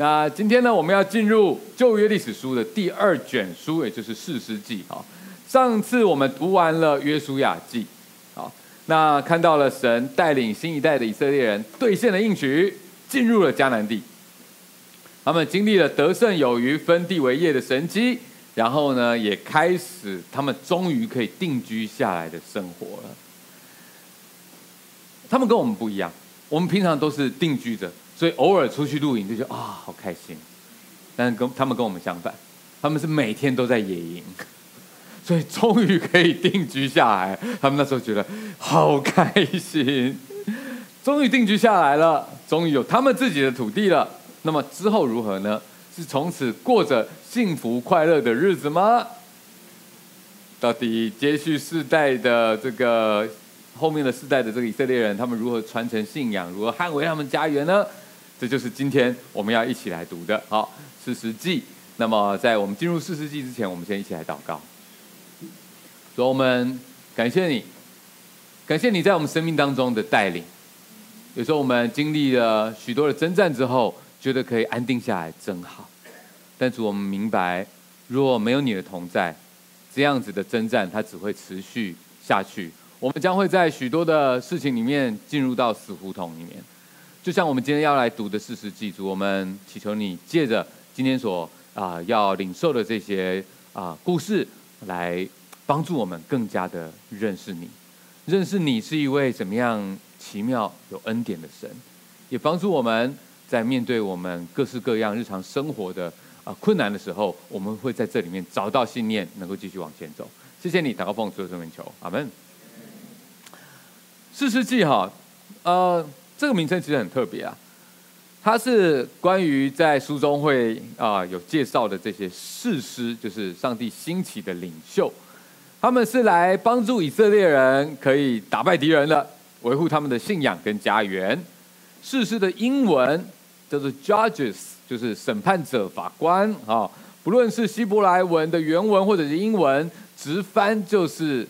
那今天呢，我们要进入旧约历史书的第二卷书，也就是士师记啊。上次我们读完了约书亚记，好，那看到了神带领新一代的以色列人兑现了应许，进入了迦南地。他们经历了得胜有余、分地为业的神迹，然后呢，也开始他们终于可以定居下来的生活了。他们跟我们不一样，我们平常都是定居着。所以偶尔出去露营就觉得啊、好开心，但是跟他们跟我们相反，他们是每天都在野营，所以终于可以定居下来。他们那时候觉得好开心，终于定居下来了，终于有他们自己的土地了。那么之后如何呢？是从此过着幸福快乐的日子吗？到底接续世代的这个后面的世代的这个以色列人，他们如何传承信仰，如何捍卫他们家园呢？这就是今天我们要一起来读的。好，四十记。那么，在我们进入四十记之前，我们先一起来祷告。主，我们感谢你，感谢你在我们生命当中的带领。有时候我们经历了许多的征战之后，觉得可以安定下来，真好。但主，我们明白，如果没有你的同在，这样子的征战它只会持续下去。我们将会在许多的事情里面进入到死胡同里面。就像我们今天要来读的四十记，主，我们祈求你借着今天所啊、要领受的这些啊、故事，来帮助我们更加的认识你，认识你是一位怎么样奇妙有恩典的神，也帮助我们在面对我们各式各样日常生活的啊、困难的时候，我们会在这里面找到信念，能够继续往前走。谢谢你，祷告奉主的圣名求，阿门。士师记哈，呃。这个名称其实很特别啊，它是关于在书中会啊、有介绍的这些士师，就是上帝兴起的领袖，他们是来帮助以色列人可以打败敌人的，维护他们的信仰跟家园。士师的英文叫做 Judges，就是审判者、法官啊。不论是希伯来文的原文或者是英文，直翻就是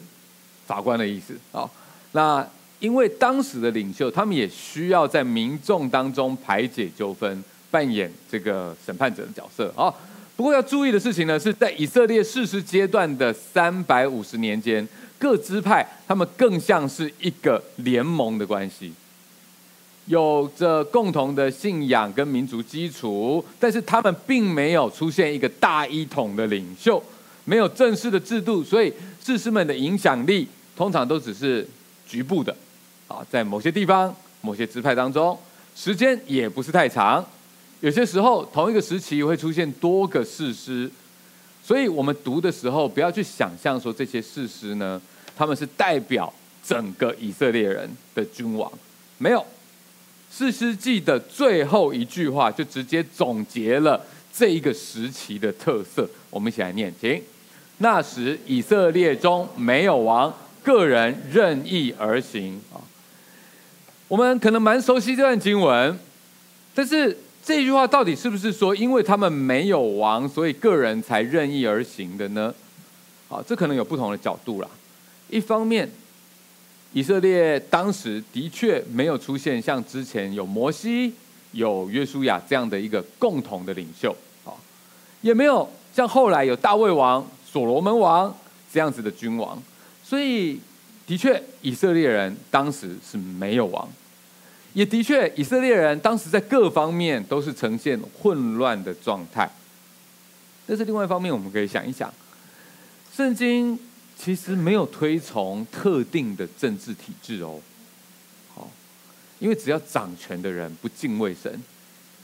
法官的意思啊。那因为当时的领袖，他们也需要在民众当中排解纠纷，扮演这个审判者的角色啊。不过要注意的事情呢，是在以色列事实阶段的三百五十年间，各支派他们更像是一个联盟的关系，有着共同的信仰跟民族基础，但是他们并没有出现一个大一统的领袖，没有正式的制度，所以士师们的影响力通常都只是局部的。啊，在某些地方、某些支派当中，时间也不是太长。有些时候，同一个时期会出现多个士师，所以我们读的时候，不要去想象说这些士师呢，他们是代表整个以色列人的君王。没有，士师记的最后一句话就直接总结了这一个时期的特色。我们一起来念，请：那时以色列中没有王，个人任意而行。啊。我们可能蛮熟悉这段经文，但是这句话到底是不是说，因为他们没有王，所以个人才任意而行的呢？啊，这可能有不同的角度啦。一方面，以色列当时的确没有出现像之前有摩西、有约书亚这样的一个共同的领袖，啊，也没有像后来有大卫王、所罗门王这样子的君王，所以的确以色列人当时是没有王。也的确，以色列人当时在各方面都是呈现混乱的状态。但是另外一方面，我们可以想一想，圣经其实没有推崇特定的政治体制哦。好，因为只要掌权的人不敬畏神，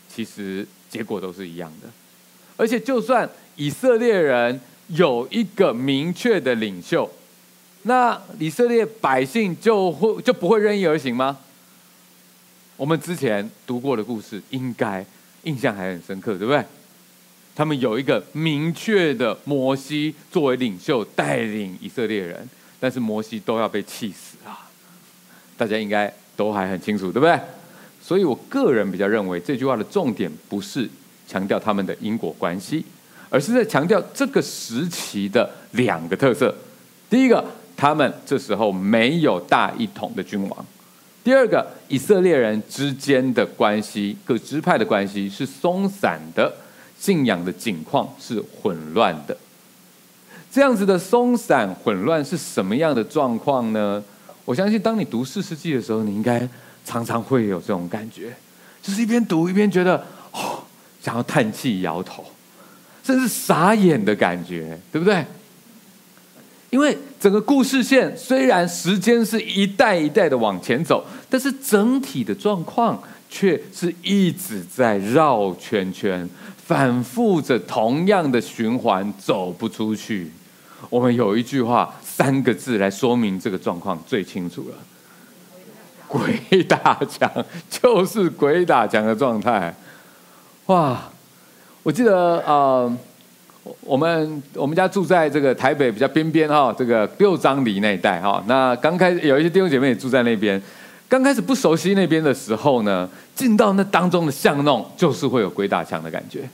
其实结果都是一样的。而且，就算以色列人有一个明确的领袖，那以色列百姓就会就不会任意而行吗？我们之前读过的故事，应该印象还很深刻，对不对？他们有一个明确的摩西作为领袖带领以色列人，但是摩西都要被气死啊！大家应该都还很清楚，对不对？所以我个人比较认为，这句话的重点不是强调他们的因果关系，而是在强调这个时期的两个特色。第一个，他们这时候没有大一统的君王。第二个，以色列人之间的关系，各支派的关系是松散的，信仰的景况是混乱的。这样子的松散混乱是什么样的状况呢？我相信，当你读四世纪的时候，你应该常常会有这种感觉，就是一边读一边觉得，哦，想要叹气、摇头，甚至傻眼的感觉，对不对？因为整个故事线虽然时间是一代一代的往前走，但是整体的状况却是一直在绕圈圈，反复着同样的循环，走不出去。我们有一句话，三个字来说明这个状况最清楚了：鬼打墙，就是鬼打墙的状态。哇，我记得啊。我们我们家住在这个台北比较边边哈，这个六张犁那一带哈。那刚开始有一些弟兄姐妹也住在那边，刚开始不熟悉那边的时候呢，进到那当中的巷弄，就是会有鬼打墙的感觉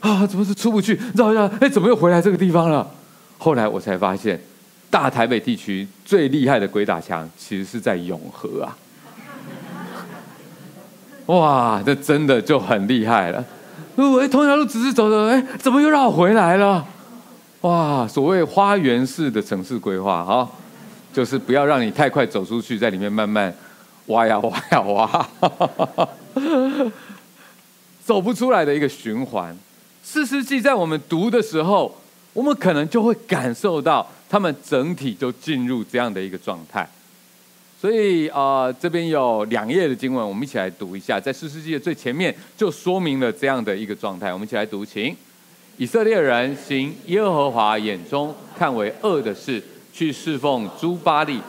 啊！怎么是出不去？绕一绕，哎，怎么又回来这个地方了？后来我才发现，大台北地区最厉害的鬼打墙，其实是在永和啊！哇，这真的就很厉害了。哎，同一条路直直走走，哎，怎么又绕回来了？哇，所谓花园式的城市规划，哈，就是不要让你太快走出去，在里面慢慢挖呀挖呀挖，走不出来的一个循环。四世纪在我们读的时候，我们可能就会感受到他们整体就进入这样的一个状态。所以啊、呃，这边有两页的经文，我们一起来读一下。在四世纪的最前面就说明了这样的一个状态。我们一起来读，请以色列人行耶和华眼中看为恶的事，去侍奉诸巴力。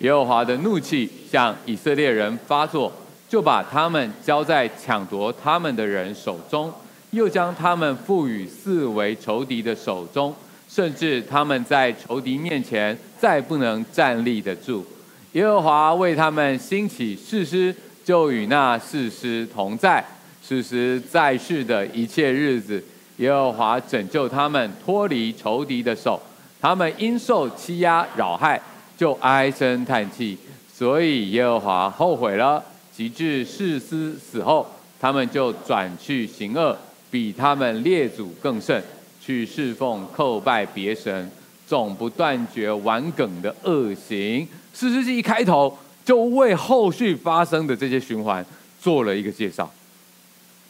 耶和华的怒气向以色列人发作，就把他们交在抢夺他们的人手中，又将他们赋予四围仇敌的手中，甚至他们在仇敌面前再不能站立得住。耶和华为他们兴起誓师，就与那誓师同在。誓师在世的一切日子，耶和华拯救他们脱离仇敌的手。他们因受欺压扰害，就唉声叹气。所以耶和华后悔了。及至誓师死后，他们就转去行恶，比他们列祖更甚，去侍奉叩拜别神，总不断绝顽梗的恶行。四世纪一开头就为后续发生的这些循环做了一个介绍，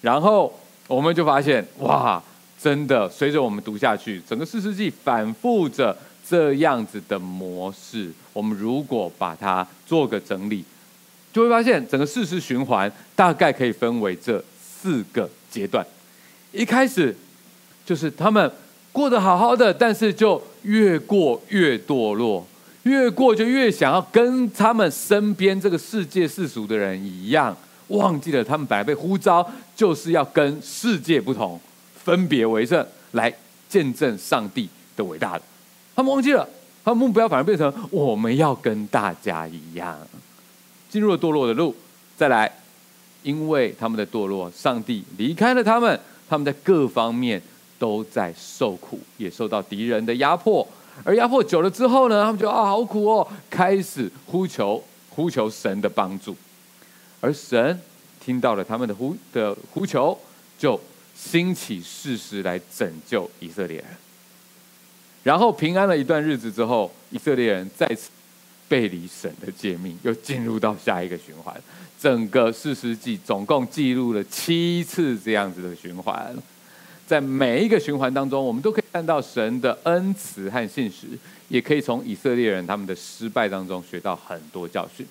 然后我们就发现，哇，真的随着我们读下去，整个四世纪反复着这样子的模式。我们如果把它做个整理，就会发现整个四世循环大概可以分为这四个阶段。一开始就是他们过得好好的，但是就越过越堕落。越过就越想要跟他们身边这个世界世俗的人一样，忘记了他们本来被呼召就是要跟世界不同，分别为圣，来见证上帝的伟大。他们忘记了，他们目标反而变成我们要跟大家一样，进入了堕落的路。再来，因为他们的堕落，上帝离开了他们，他们在各方面都在受苦，也受到敌人的压迫。而压迫久了之后呢，他们就啊好苦哦，开始呼求呼求神的帮助，而神听到了他们的呼的呼求，就兴起事实来拯救以色列人。然后平安了一段日子之后，以色列人再次背离神的诫命，又进入到下一个循环。整个四十记总共记录了七次这样子的循环。在每一个循环当中，我们都可以看到神的恩慈和信实，也可以从以色列人他们的失败当中学到很多教训。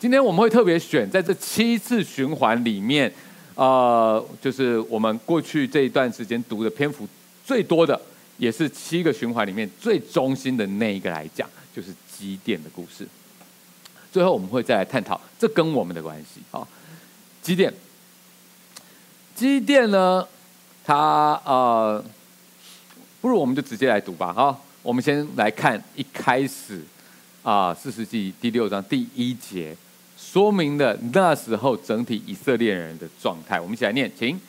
今天我们会特别选在这七次循环里面，呃，就是我们过去这一段时间读的篇幅最多的，也是七个循环里面最中心的那一个来讲，就是基甸的故事。最后我们会再来探讨这跟我们的关系啊，基甸，基甸呢？他呃，不如我们就直接来读吧，哈。我们先来看一开始啊，四世纪第六章第一节，说明了那时候整体以色列人的状态。我们一起来念，请。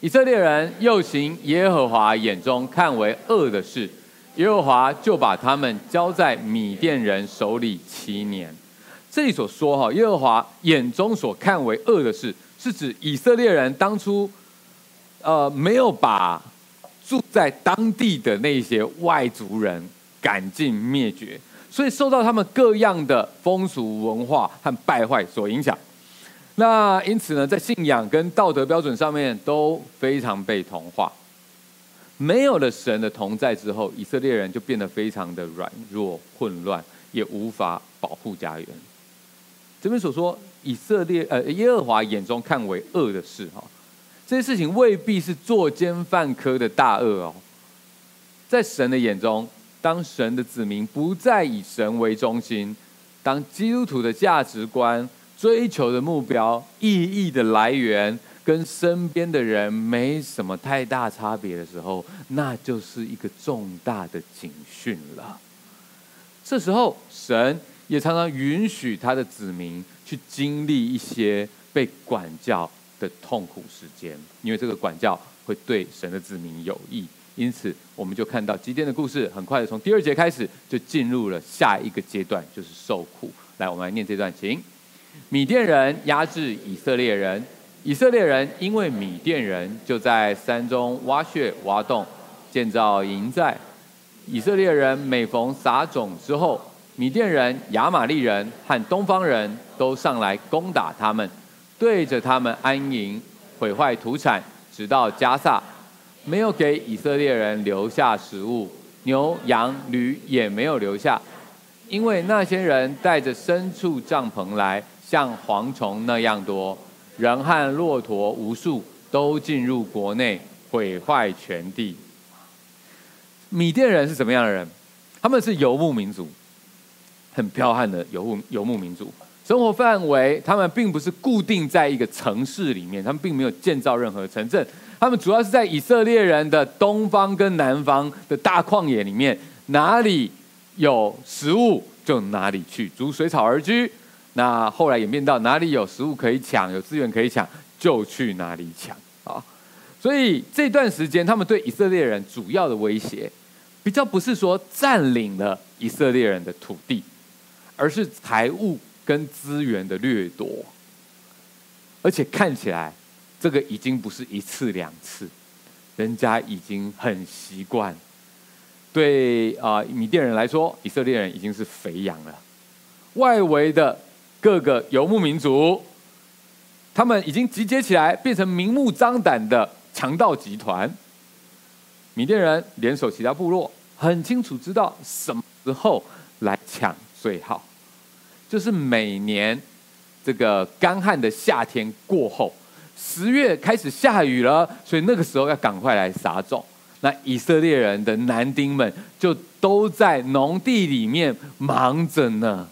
以色列人又行耶和华眼中看为恶的事，耶和华就把他们交在米甸人手里七年。这里所说哈，耶和华眼中所看为恶的事，是指以色列人当初，呃，没有把住在当地的那些外族人赶尽灭绝，所以受到他们各样的风俗文化和败坏所影响。那因此呢，在信仰跟道德标准上面都非常被同化。没有了神的同在之后，以色列人就变得非常的软弱、混乱，也无法保护家园。这边所说以色列呃耶和华眼中看为恶的事哈，这些事情未必是作奸犯科的大恶哦。在神的眼中，当神的子民不再以神为中心，当基督徒的价值观、追求的目标、意义的来源，跟身边的人没什么太大差别的时候，那就是一个重大的警讯了。这时候，神也常常允许他的子民去经历一些被管教的痛苦时间，因为这个管教会对神的子民有益。因此，我们就看到基甸的故事，很快的从第二节开始就进入了下一个阶段，就是受苦。来，我们来念这段，请：米甸人压制以色列人。以色列人因为米甸人就在山中挖穴挖洞，建造营寨。以色列人每逢撒种之后，米甸人、亚玛力人和东方人都上来攻打他们，对着他们安营，毁坏土产，直到加萨，没有给以色列人留下食物，牛羊驴也没有留下，因为那些人带着牲畜帐篷来，像蝗虫那样多。人和骆驼无数，都进入国内，毁坏全地。米甸人是什么样的人？他们是游牧民族，很彪悍的游牧游牧民族。生活范围，他们并不是固定在一个城市里面，他们并没有建造任何城镇。他们主要是在以色列人的东方跟南方的大旷野里面，哪里有食物就哪里去，逐水草而居。那后来演变到哪里有食物可以抢，有资源可以抢，就去哪里抢啊！所以这段时间，他们对以色列人主要的威胁，比较不是说占领了以色列人的土地，而是财物跟资源的掠夺。而且看起来，这个已经不是一次两次，人家已经很习惯。对啊，米甸人来说，以色列人已经是肥羊了，外围的。各个游牧民族，他们已经集结起来，变成明目张胆的强盗集团。米甸人联手其他部落，很清楚知道什么时候来抢最好，就是每年这个干旱的夏天过后，十月开始下雨了，所以那个时候要赶快来撒种。那以色列人的男丁们就都在农地里面忙着呢。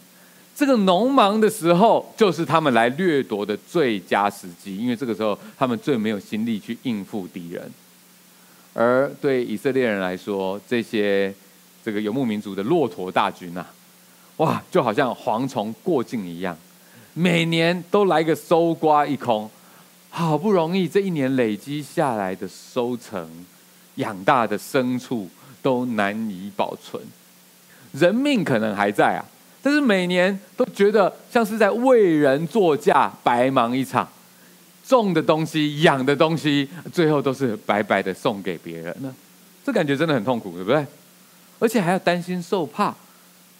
这个农忙的时候，就是他们来掠夺的最佳时机，因为这个时候他们最没有心力去应付敌人。而对以色列人来说，这些这个游牧民族的骆驼大军啊，哇，就好像蝗虫过境一样，每年都来个搜刮一空，好不容易这一年累积下来的收成，养大的牲畜都难以保存，人命可能还在啊。但是每年都觉得像是在为人作嫁，白忙一场，种的东西、养的东西，最后都是白白的送给别人了。这感觉真的很痛苦，对不对？而且还要担心受怕，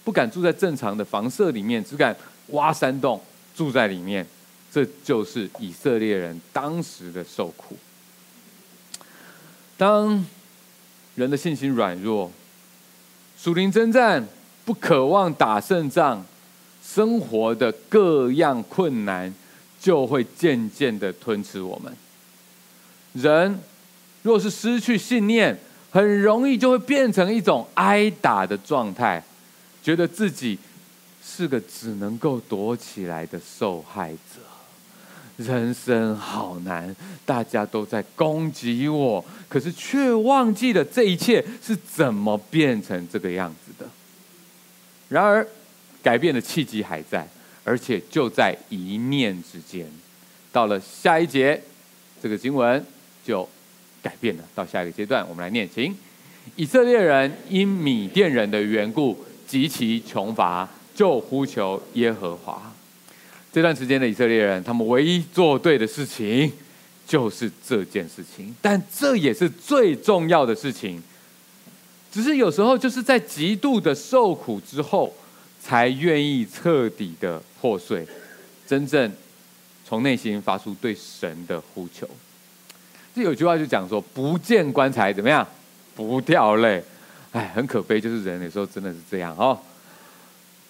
不敢住在正常的房舍里面，只敢挖山洞住在里面。这就是以色列人当时的受苦。当人的信心软弱，属灵征战。不渴望打胜仗，生活的各样困难就会渐渐的吞噬我们。人若是失去信念，很容易就会变成一种挨打的状态，觉得自己是个只能够躲起来的受害者。人生好难，大家都在攻击我，可是却忘记了这一切是怎么变成这个样子的。然而，改变的契机还在，而且就在一念之间。到了下一节，这个经文就改变了。到下一个阶段，我们来念：请以色列人因米甸人的缘故极其穷乏，就呼求耶和华。这段时间的以色列人，他们唯一做对的事情就是这件事情，但这也是最重要的事情。只是有时候就是在极度的受苦之后，才愿意彻底的破碎，真正从内心发出对神的呼求。这有句话就讲说：“不见棺材怎么样，不掉泪。”哎，很可悲，就是人有时候真的是这样哦。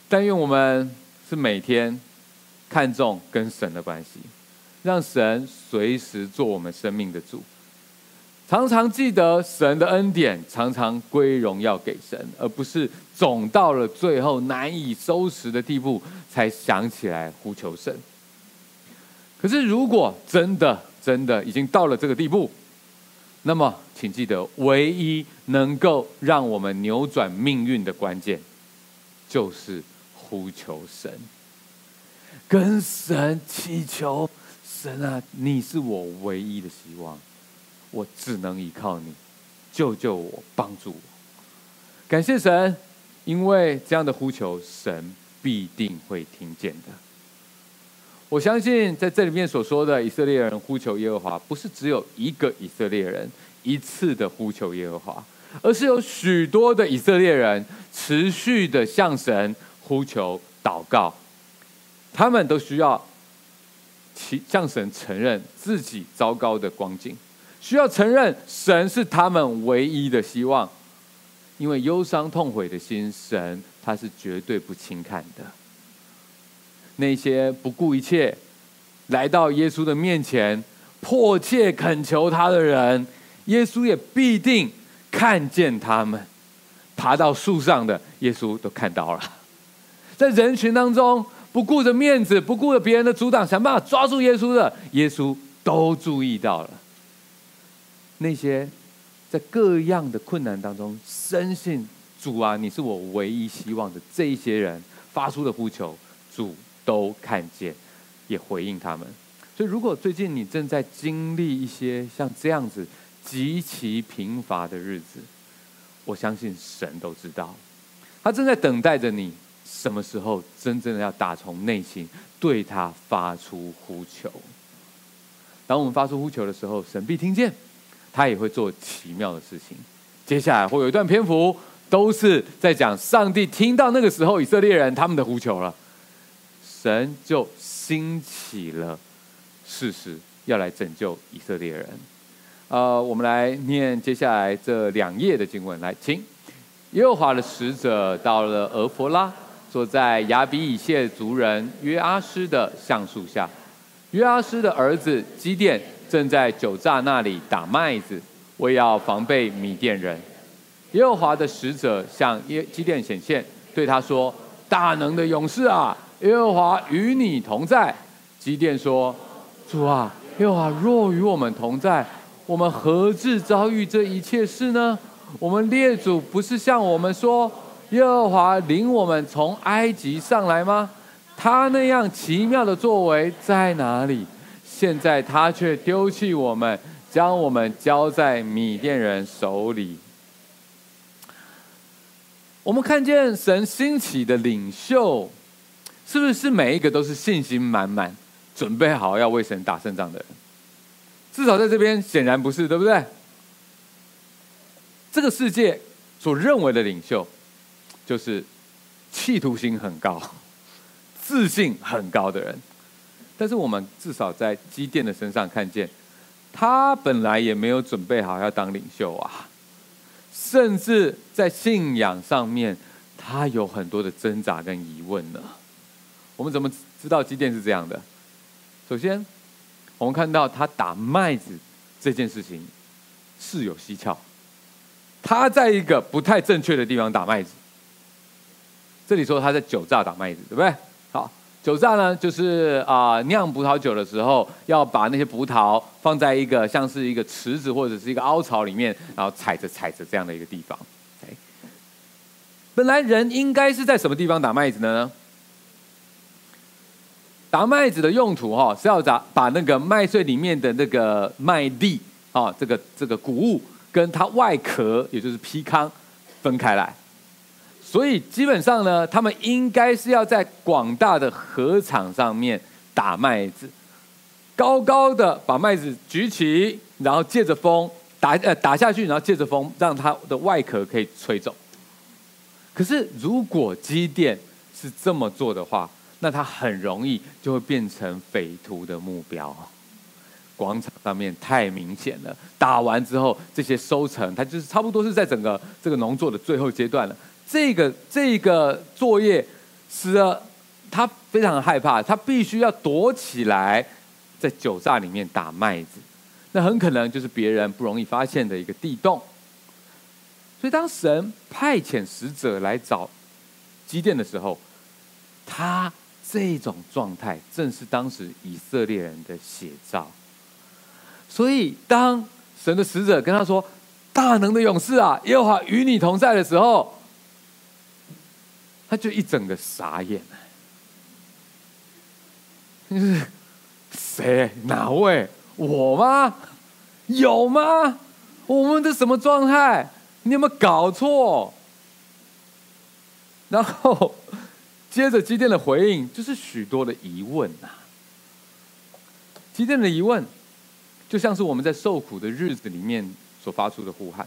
但愿我们是每天看重跟神的关系，让神随时做我们生命的主，常常记得神的恩典，常常归荣耀给神，而不是总到了最后难以收拾的地步才想起来呼求神。可是如果真的真的已经到了这个地步，那么请记得，唯一能够让我们扭转命运的关键，就是。呼求神，跟神祈求，神啊，你是我唯一的希望，我只能依靠你，救救我，帮助我。感谢神，因为这样的呼求，神必定会听见的。我相信在这里面所说的以色列人呼求耶和华，不是只有一个以色列人一次的呼求耶和华，而是有许多的以色列人持续的向神。呼求祷告，他们都需要向神承认自己糟糕的光景，需要承认神是他们唯一的希望，因为忧伤痛悔的心，神他是绝对不轻看的。那些不顾一切来到耶稣的面前，迫切恳求他的人，耶稣也必定看见他们。爬到树上的耶稣都看到了。在人群当中，不顾着面子，不顾着别人的阻挡，想办法抓住耶稣的，耶稣都注意到了。那些在各样的困难当中深信主啊，你是我唯一希望的这一些人发出的呼求，主都看见，也回应他们。所以，如果最近你正在经历一些像这样子极其贫乏的日子，我相信神都知道，他正在等待着你。什么时候真正的要打从内心对他发出呼求？当我们发出呼求的时候，神必听见，他也会做奇妙的事情。接下来会有一段篇幅，都是在讲上帝听到那个时候以色列人他们的呼求了，神就兴起了事实要来拯救以色列人。呃，我们来念接下来这两页的经文，来，请耶和华的使者到了俄弗拉。坐在亚比以谢族人约阿施的橡树下，约阿施的儿子基甸正在酒榨那里打麦子，为要防备米甸人。耶和华的使者向耶基甸显现，对他说：“大能的勇士啊，耶和华与你同在。”基甸说：“主啊，耶和华若与我们同在，我们何至遭遇这一切事呢？我们列祖不是向我们说。”耶和华领我们从埃及上来吗？他那样奇妙的作为在哪里？现在他却丢弃我们，将我们交在米甸人手里。我们看见神兴起的领袖，是不是每一个都是信心满满、准备好要为神打胜仗的人？至少在这边显然不是，对不对？这个世界所认为的领袖。就是企图心很高、自信很高的人，但是我们至少在基甸的身上看见，他本来也没有准备好要当领袖啊，甚至在信仰上面，他有很多的挣扎跟疑问呢。我们怎么知道基甸是这样的？首先，我们看到他打麦子这件事情是有蹊跷，他在一个不太正确的地方打麦子。这里说他在酒榨打麦子，对不对？好，酒榨呢，就是啊、酿葡萄酒的时候，要把那些葡萄放在一个像是一个池子或者是一个凹槽里面，然后踩着踩着这样的一个地方。Okay. 本来人应该是在什么地方打麦子的呢？打麦子的用途哈、哦、是要把把那个麦穗里面的那个麦粒啊，这个这个谷物跟它外壳，也就是皮糠分开来。所以基本上呢，他们应该是要在广大的禾场上面打麦子，高高的把麦子举起，然后借着风打呃打下去，然后借着风让它的外壳可以吹走。可是如果机电是这么做的话，那他很容易就会变成匪徒的目标。广场上面太明显了，打完之后这些收成，它就是差不多是在整个这个农作的最后阶段了。这个这个作业使得他非常害怕，他必须要躲起来，在酒榨里面打麦子，那很可能就是别人不容易发现的一个地洞。所以当神派遣使者来找基甸的时候，他这种状态正是当时以色列人的写照。所以，当神的使者跟他说：“大能的勇士啊，耶和华与你同在”的时候，他就一整个傻眼了。就是谁？哪位？我吗？有吗？我们的什么状态？你有没有搞错？然后接着基甸的回应就是许多的疑问呐。基甸的疑问。就像是我们在受苦的日子里面所发出的呼喊：“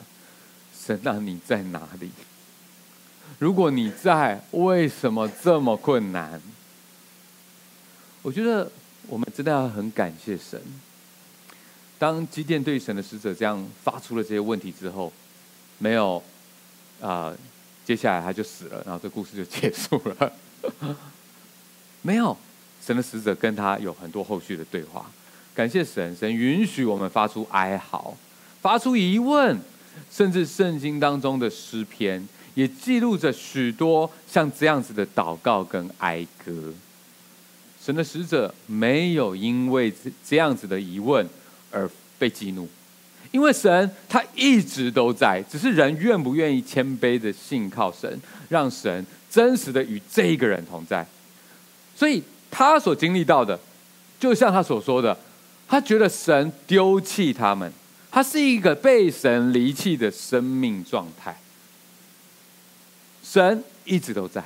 神啊，你在哪里？如果你在，为什么这么困难？”我觉得我们真的要很感谢神。当基甸对神的使者这样发出了这些问题之后，没有啊、接下来他就死了，然后这故事就结束了。没有，神的使者跟他有很多后续的对话。感谢神，神允许我们发出哀嚎，发出疑问，甚至圣经当中的诗篇也记录着许多像这样子的祷告跟哀歌。神的使者没有因为这样子的疑问而被激怒，因为神他一直都在，只是人愿不愿意谦卑的信靠神，让神真实的与这个人同在。所以他所经历到的，就像他所说的。他觉得神丢弃他们，他是一个被神离弃的生命状态。神一直都在，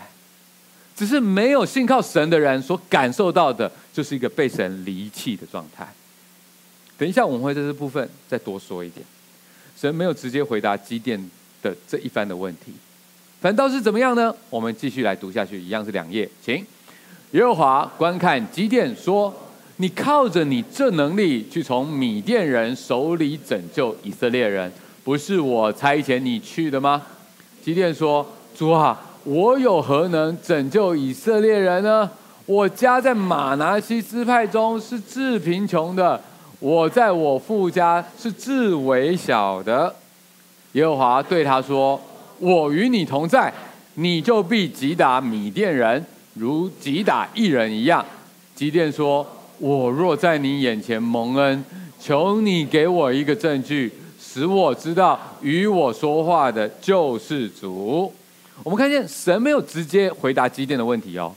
只是没有信靠神的人所感受到的，就是一个被神离弃的状态。等一下我们会在这部分再多说一点。神没有直接回答基甸的这一番的问题，反倒是怎么样呢？我们继续来读下去，一样是两页，请耶和华观看基甸说。你靠着你这能力去从米甸人手里拯救以色列人，不是我差遣你去的吗？基甸说：“主啊，我有何能拯救以色列人呢？我家在玛拿西支派中是至贫穷的，我在我父家是至微小的。”耶和华对他说：“我与你同在，你就必击打米甸人，如击打一人一样。”基甸说。我若在你眼前蒙恩，求你给我一个证据，使我知道与我说话的就是主。我们看见神没有直接回答基甸的问题哦，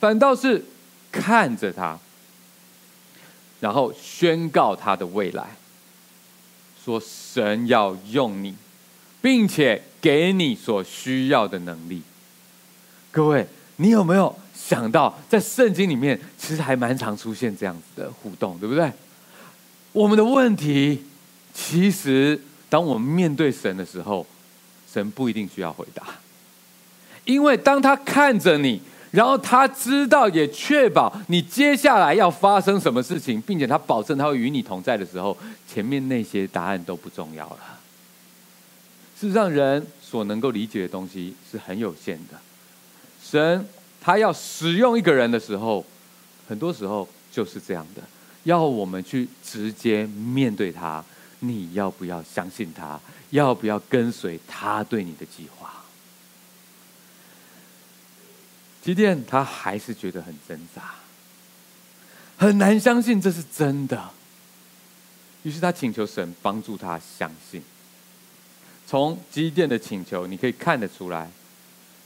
反倒是看着他，然后宣告他的未来，说神要用你，并且给你所需要的能力。各位，你有没有？想到在圣经里面，其实还蛮常出现这样子的互动，对不对？我们的问题，其实当我们面对神的时候，神不一定需要回答，因为当他看着你，然后他知道也确保你接下来要发生什么事情，并且他保证他会与你同在的时候，前面那些答案都不重要了。事实上，人所能够理解的东西是很有限的，神。他要使用一个人的时候，很多时候就是这样的，要我们去直接面对他。你要不要相信他？要不要跟随他对你的计划？即便他还是觉得很挣扎，很难相信这是真的。于是他请求神帮助他相信。从基甸的请求，你可以看得出来。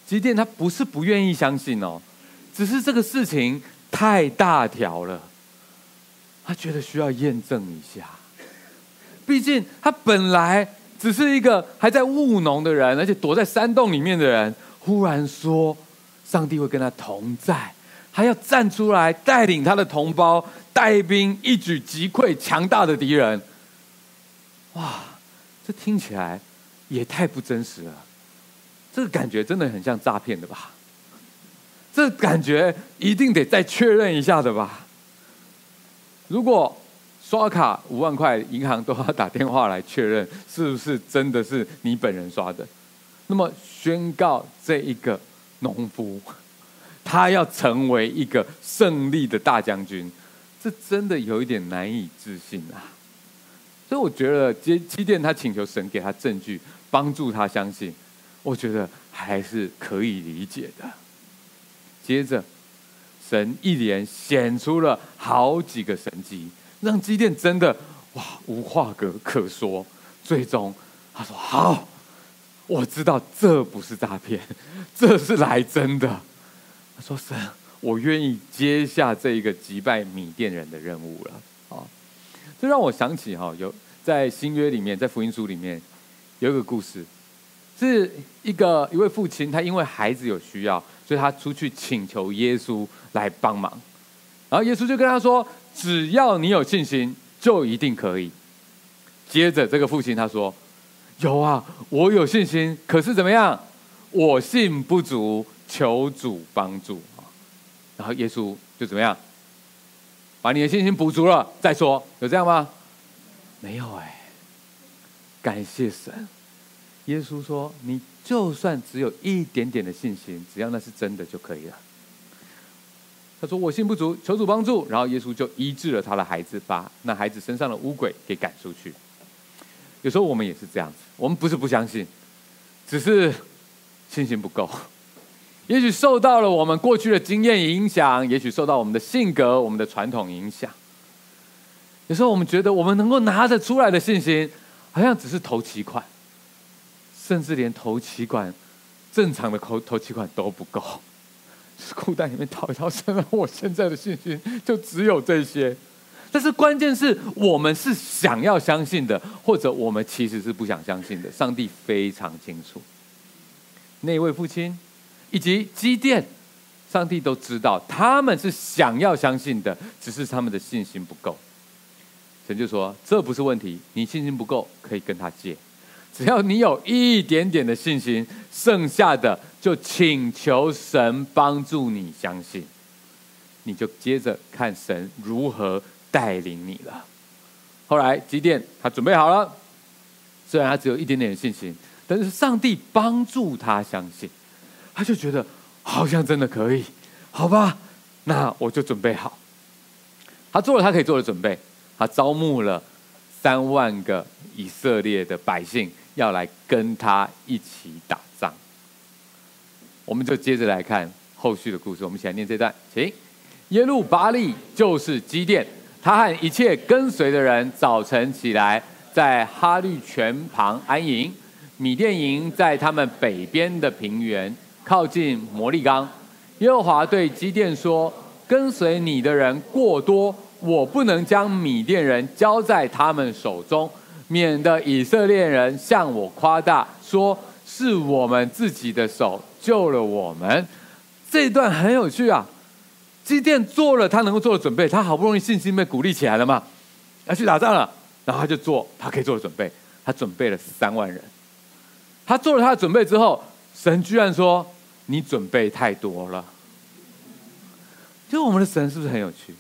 基甸他不是不愿意相信哦，只是这个事情太大条了，他觉得需要验证一下。毕竟他本来只是一个还在务农的人，而且躲在山洞里面的人，忽然说，上帝会跟他同在，还要站出来带领他的同胞，带兵一举击溃强大的敌人。哇，这听起来也太不真实了，这个感觉真的很像诈骗的吧？这感觉一定得再确认一下的吧？如果刷卡五万块，银行都要打电话来确认是不是真的是你本人刷的。那么宣告这一个农夫，他要成为一个胜利的大将军，这真的有一点难以置信啊！所以我觉得基基甸他请求神给他证据，帮助他相信，我觉得还是可以理解的。接着。神一连显出了好几个神迹，让基甸真的哇无话可可说。最终他说：“好，我知道这不是诈骗，这是来真的。”他说：“神，我愿意接下这一个击败米甸人的任务了。”啊，这让我想起哈，有在新约里面，在福音书里面有一个故事，是一个一位父亲，他因为孩子有需要。所以他出去请求耶稣来帮忙，然后耶稣就跟他说：“只要你有信心，就一定可以。”接着这个父亲他说：“有啊，我有信心，可是怎么样？我信不足，求主帮助。”然后耶稣就怎么样？把你的信心补足了再说，有这样吗？没有哎，感谢神。耶稣说：“你。”就算只有一点点的信心，只要那是真的就可以了。他说：“我信不足，求主帮助。”然后耶稣就医治了他的孩子，把那孩子身上的污鬼给赶出去。有时候我们也是这样子，我们不是不相信，只是信心不够。也许受到了我们过去的经验影响，也许受到我们的性格、我们的传统影响。有时候我们觉得我们能够拿得出来的信心，好像只是头期款。甚至连头期款，正常的头头期款都不够，是裤袋里面掏一掏，现在我现在的信心就只有这些。但是关键是我们是想要相信的，或者我们其实是不想相信的。上帝非常清楚，那位父亲以及基甸，上帝都知道他们是想要相信的，只是他们的信心不够。神就说：“这不是问题，你信心不够，可以跟他借。”只要你有一点点的信心，剩下的就请求神帮助你相信，你就接着看神如何带领你了。后来基甸他准备好了，虽然他只有一点点的信心，但是上帝帮助他相信，他就觉得好像真的可以，好吧，那我就准备好。他做了他可以做的准备，他招募了三万个以色列的百姓。要来跟他一起打仗，我们就接着来看后续的故事。我们一起来念这段，请。耶路巴力就是基甸，他和一切跟随的人早晨起来，在哈绿泉旁安营。米甸营在他们北边的平原，靠近摩利冈。耶和华对基甸说：“跟随你的人过多，我不能将米甸人交在他们手中。”免得以色列人向我夸大，说是我们自己的手救了我们。这一段很有趣啊！基甸做了他能够做的准备，他好不容易信心被鼓励起来了嘛，要去打仗了，然后他就做他可以做的准备，他准备了三万人。他做了他的准备之后，神居然说：“你准备太多了。”就我们的神是不是很有趣？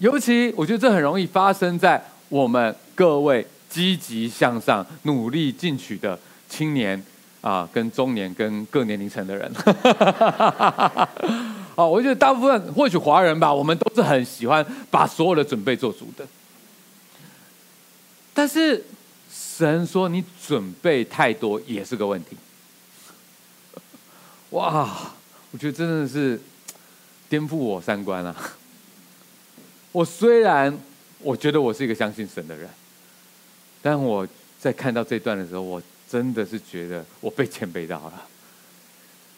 尤其我觉得这很容易发生在我们。各位积极向上、努力进取的青年啊，跟中年、跟各年龄层的人，啊，我觉得大部分或许华人吧，我们都是很喜欢把所有的准备做足的。但是神说你准备太多也是个问题。哇，我觉得真的是颠覆我三观啊！我虽然我觉得我是一个相信神的人。但我在看到这段的时候，我真的是觉得我被谦卑到了。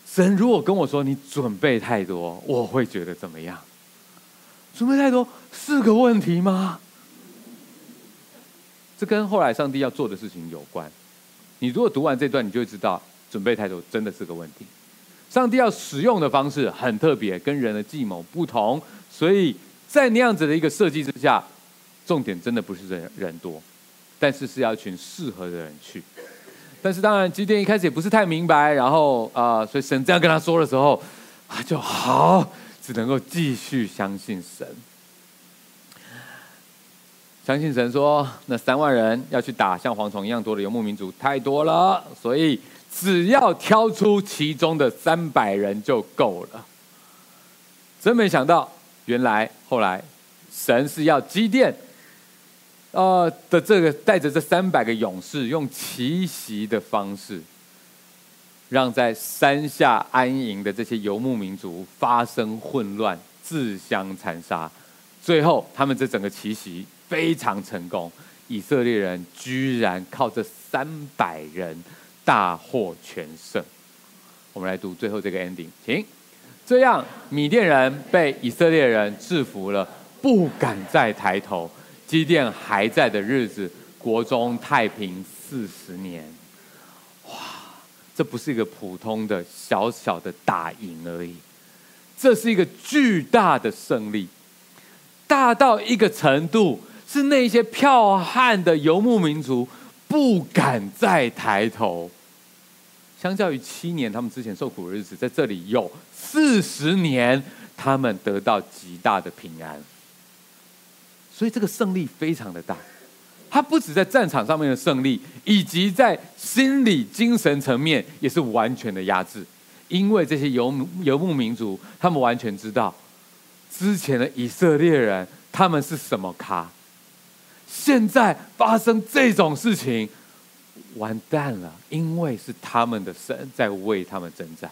神如果跟我说你准备太多，我会觉得怎么样？准备太多是个问题吗？这跟后来上帝要做的事情有关。你如果读完这段，你就会知道，准备太多真的是个问题。上帝要使用的方式很特别，跟人的计谋不同，所以在那样子的一个设计之下，重点真的不是人人多，但是是要一群适合的人去。但是当然，基甸一开始也不是太明白，然后啊、所以神这样跟他说的时候，他就好，只能够继续相信神。相信神说，那三万人要去打像蝗虫一样多的游牧民族太多了，所以只要挑出其中的三百人就够了。真没想到，原来后来神是要基甸，呃的这个带着这三百个勇士，用奇袭的方式，让在山下安营的这些游牧民族发生混乱，自相残杀。最后，他们这整个奇袭。非常成功，以色列人居然靠这三百人大获全胜。我们来读最后这个 ending，请。这样，米甸人被以色列人制服了，不敢再抬头。基甸还在的日子，国中太平四十年。哇，这不是一个普通的小小的打赢而已，这是一个巨大的胜利，大到一个程度。是那些剽悍的游牧民族不敢再抬头，相较于七年他们之前受苦的日子，在这里有四十年，他们得到极大的平安。所以这个胜利非常的大，他不止在战场上面的胜利，以及在心理精神层面也是完全的压制，因为这些游游牧民族，他们完全知道之前的以色列人他们是什么咖。现在发生这种事情，完蛋了，因为是他们的神在为他们征战。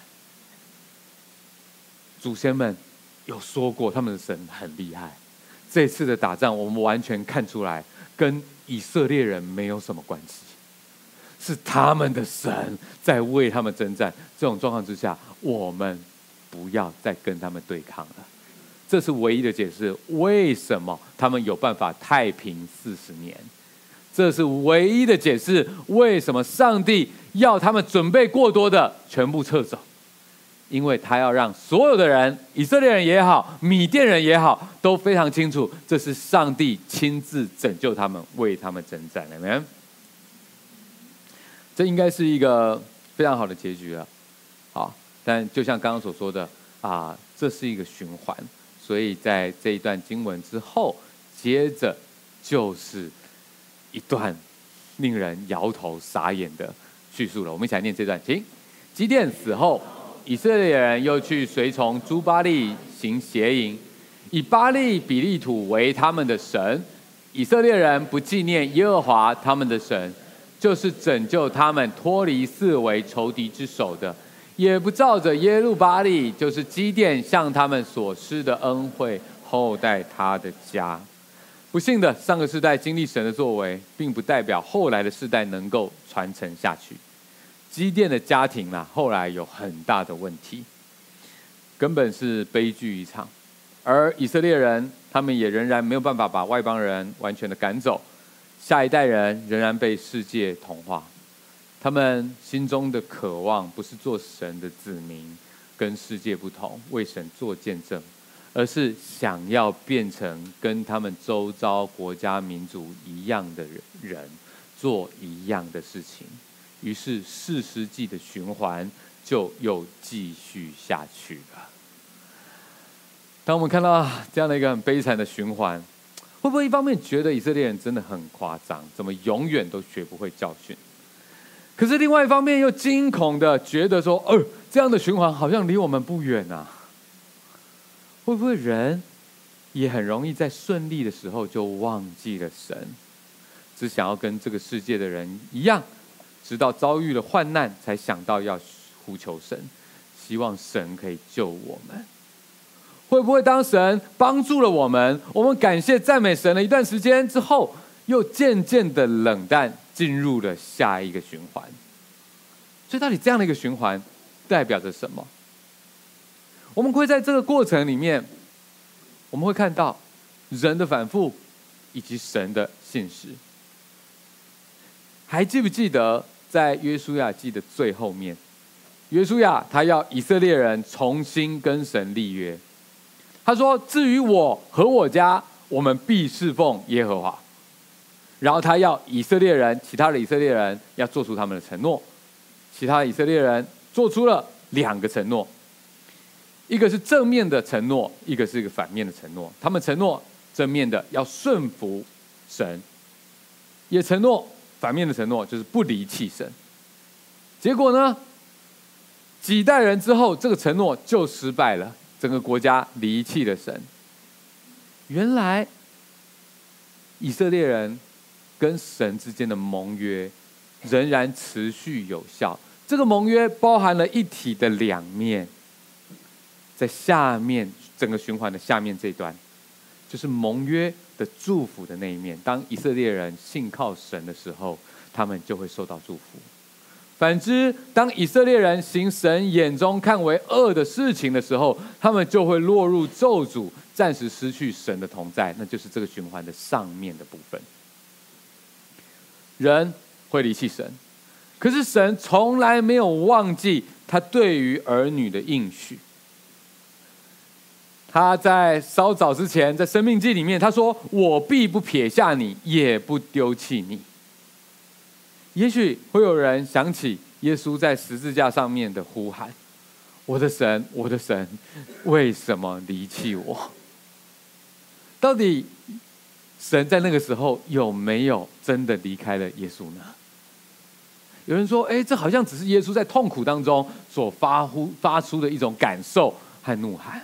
祖先们有说过，他们的神很厉害。这次的打仗，我们完全看出来，跟以色列人没有什么关系，是他们的神在为他们征战。这种状况之下，我们不要再跟他们对抗了。这是唯一的解释，为什么他们有办法太平四十年？这是唯一的解释，为什么上帝要他们准备过多的全部撤走？因为他要让所有的人，以色列人也好，米甸人也好，都非常清楚，这是上帝亲自拯救他们，为他们征战。有没有？这应该是一个非常好的结局了。好，但就像刚刚所说的啊，这是一个循环。所以在这一段经文之后，接着就是一段令人摇头傻眼的叙述了。我们一起来念这段，请。基甸死后，以色列人又去随从朱巴利行邪淫，以巴利比利土为他们的神。以色列人不纪念耶和华他们的神，就是拯救他们脱离四围仇敌之手的。也不照着耶路巴利，就是基甸向他们所施的恩惠，厚待他的家。不幸的，上个世代经历神的作为，并不代表后来的世代能够传承下去。积淀的家庭啊，后来有很大的问题，根本是悲剧一场。而以色列人，他们也仍然没有办法把外邦人完全的赶走，下一代人仍然被世界同化。他们心中的渴望不是做神的子民，跟世界不同，为神做见证，而是想要变成跟他们周遭国家民族一样的人，做一样的事情。于是士师记的循环就又继续下去了。当我们看到这样的一个很悲惨的循环，会不会一方面觉得以色列人真的很夸张？怎么永远都学不会教训？可是另外一方面又惊恐的觉得说，哦，这样的循环好像离我们不远啊。会不会人也很容易在顺利的时候就忘记了神，只想要跟这个世界的人一样，直到遭遇了患难才想到要呼求神，希望神可以救我们。会不会当神帮助了我们，我们感谢赞美神了一段时间之后，又渐渐的冷淡？进入了下一个循环，所以到底这样的一个循环代表着什么？我们会在这个过程里面，我们会看到人的反复以及神的信实。还记不记得在约书亚记的最后面，约书亚他要以色列人重新跟神立约。他说：“至于我和我家，我们必侍奉耶和华。”然后他要以色列人，其他的以色列人要做出他们的承诺。其他的以色列人做出了两个承诺，一个是正面的承诺，一个是一个反面的承诺。他们承诺正面的要顺服神，也承诺反面的承诺就是不离弃神。结果呢，几代人之后，这个承诺就失败了，整个国家离弃了神。原来以色列人。跟神之间的盟约仍然持续有效。这个盟约包含了一体的两面，在下面整个循环的下面这一段，就是盟约的祝福的那一面。当以色列人信靠神的时候，他们就会受到祝福；反之，当以色列人行神眼中看为恶的事情的时候，他们就会落入咒诅，暂时失去神的同在。那就是这个循环的上面的部分。人会离弃神，可是神从来没有忘记他对于儿女的应许。他在稍早之前，在生命记里面，他说：“我必不撇下你，也不丢弃你。”也许会有人想起耶稣在十字架上面的呼喊：“我的神，我的神，为什么离弃我？”到底？神在那个时候有没有真的离开了耶稣呢？有人说：“哎，这好像只是耶稣在痛苦当中所发呼发出的一种感受和怒喊。”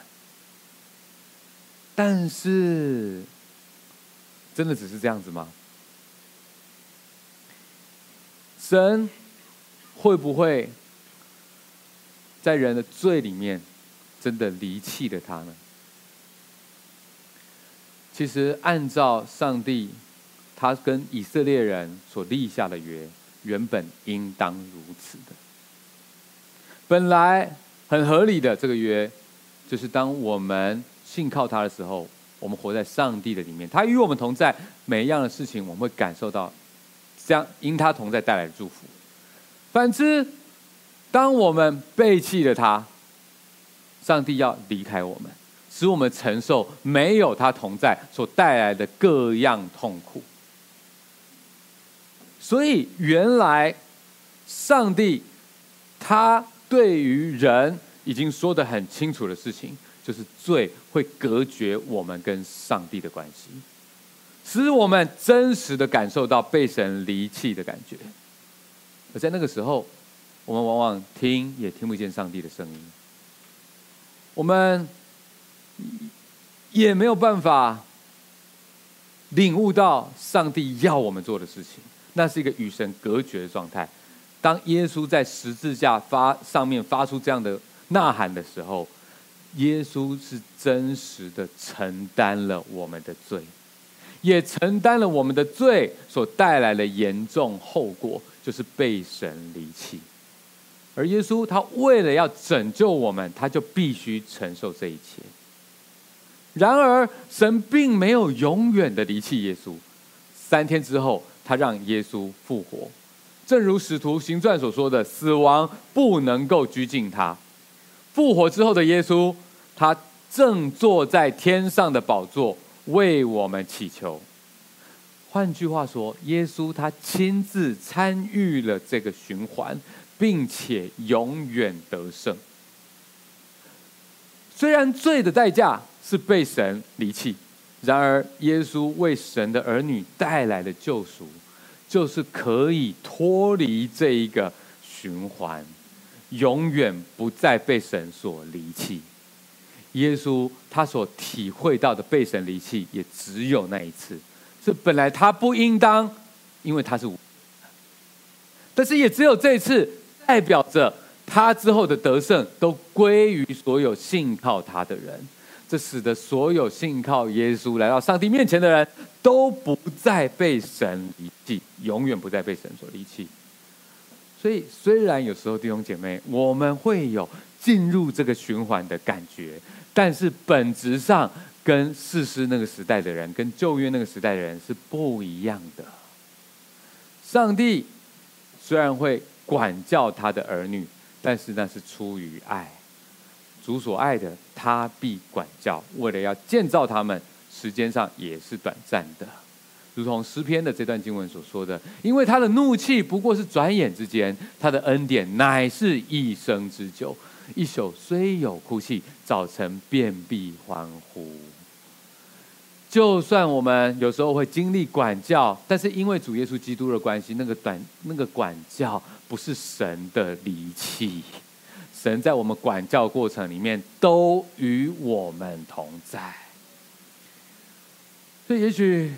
但是，真的只是这样子吗？神会不会在人的罪里面真的离弃了他呢？其实，按照上帝他跟以色列人所立下的约，原本应当如此的。本来很合理的这个约，就是当我们信靠他的时候，我们活在上帝的里面，他与我们同在，每一样的事情我们会感受到，这样因他同在带来的祝福。反之，当我们背弃了他，上帝要离开我们。使我们承受没有他同在所带来的各样痛苦。所以，原来上帝他对于人已经说得很清楚的事情，就是罪会隔绝我们跟上帝的关系，使我们真实的感受到被神离弃的感觉。而在那个时候，我们往往听也听不见上帝的声音。我们。也没有办法领悟到上帝要我们做的事情，那是一个与神隔绝的状态。当耶稣在十字架发上面发出这样的呐喊的时候，耶稣是真实的承担了我们的罪，也承担了我们的罪所带来的严重后果，就是被神离弃。而耶稣他为了要拯救我们，他就必须承受这一切。然而，神并没有永远的离弃耶稣。三天之后，他让耶稣复活，正如使徒行传所说的：“死亡不能够拘禁他。”复活之后的耶稣，他正坐在天上的宝座，为我们祈求。换句话说，耶稣他亲自参与了这个循环，并且永远得胜。虽然罪的代价，是被神离弃，然而耶稣为神的儿女带来的救赎，就是可以脱离这一个循环，永远不再被神所离弃。耶稣他所体会到的被神离弃，也只有那一次。这本来他不应当，因为他是无，但是也只有这一次，代表着他之后的得胜都归于所有信靠他的人。这使得所有信靠耶稣来到上帝面前的人都不再被神离弃，永远不再被神所离弃。所以，虽然有时候弟兄姐妹，我们会有进入这个循环的感觉，但是本质上跟士师那个时代的人，跟旧约那个时代的人是不一样的。上帝虽然会管教他的儿女。但是那是出于爱。主所爱的，他必管教，为了要建造他们，时间上也是短暂的。如同诗篇的这段经文所说的，因为他的怒气不过是转眼之间，他的恩典乃是一生之久。一宿虽有哭泣，早晨便必欢呼。就算我们有时候会经历管教，但是因为主耶稣基督的关系，那个短那个管教不是神的离弃，神在我们管教过程里面都与我们同在。所以也许。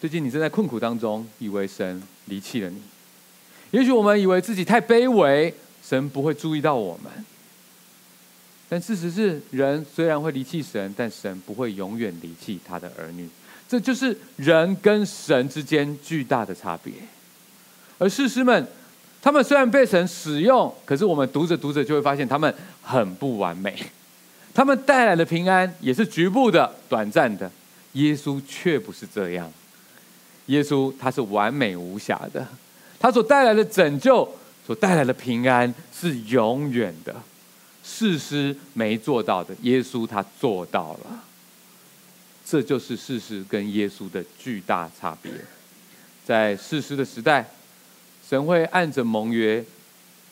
最近你正在困苦当中，以为神离弃了你；也许我们以为自己太卑微，神不会注意到我们。但事实是，人虽然会离弃神，但神不会永远离弃他的儿女。这就是人跟神之间巨大的差别。而士师们，他们虽然被神使用，可是我们读着读着就会发现，他们很不完美。他们带来的平安也是局部的、短暂的。耶稣却不是这样。耶稣他是完美无瑕的，他所带来的拯救，所带来的平安是永远的。事实没做到的，耶稣他做到了。这就是事实跟耶稣的巨大差别。在事实的时代，神会按着盟约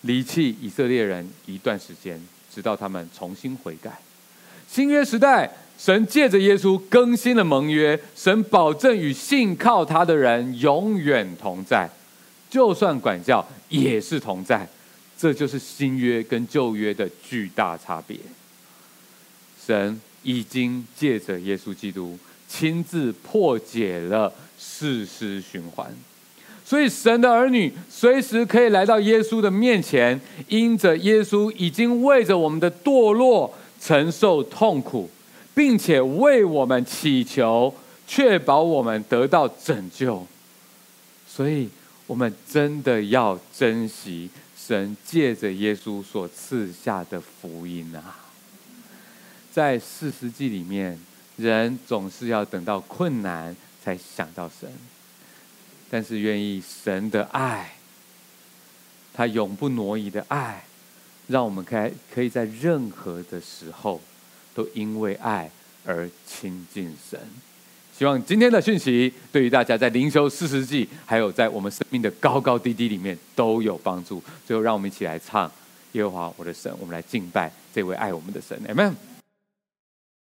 离弃以色列人一段时间，直到他们重新悔改。新约时代。神借着耶稣更新了盟约，神保证与信靠他的人永远同在，就算管教也是同在。这就是新约跟旧约的巨大差别。神已经借着耶稣基督亲自破解了士师循环，所以神的儿女随时可以来到耶稣的面前，因着耶稣已经为着我们的堕落承受痛苦。并且为我们祈求，确保我们得到拯救。所以，我们真的要珍惜神借着耶稣所赐下的福音啊！在士师记里面，人总是要等到困难才想到神，但是愿意神的爱，他永不挪移的爱，让我们可可以在任何的时候。都因为爱而亲近神。希望今天的讯息对于大家在灵修四十记，还有在我们生命的高高低低里面都有帮助。最后，让我们一起来唱耶和华我的神，我们来敬拜这位爱我们的神，Amen。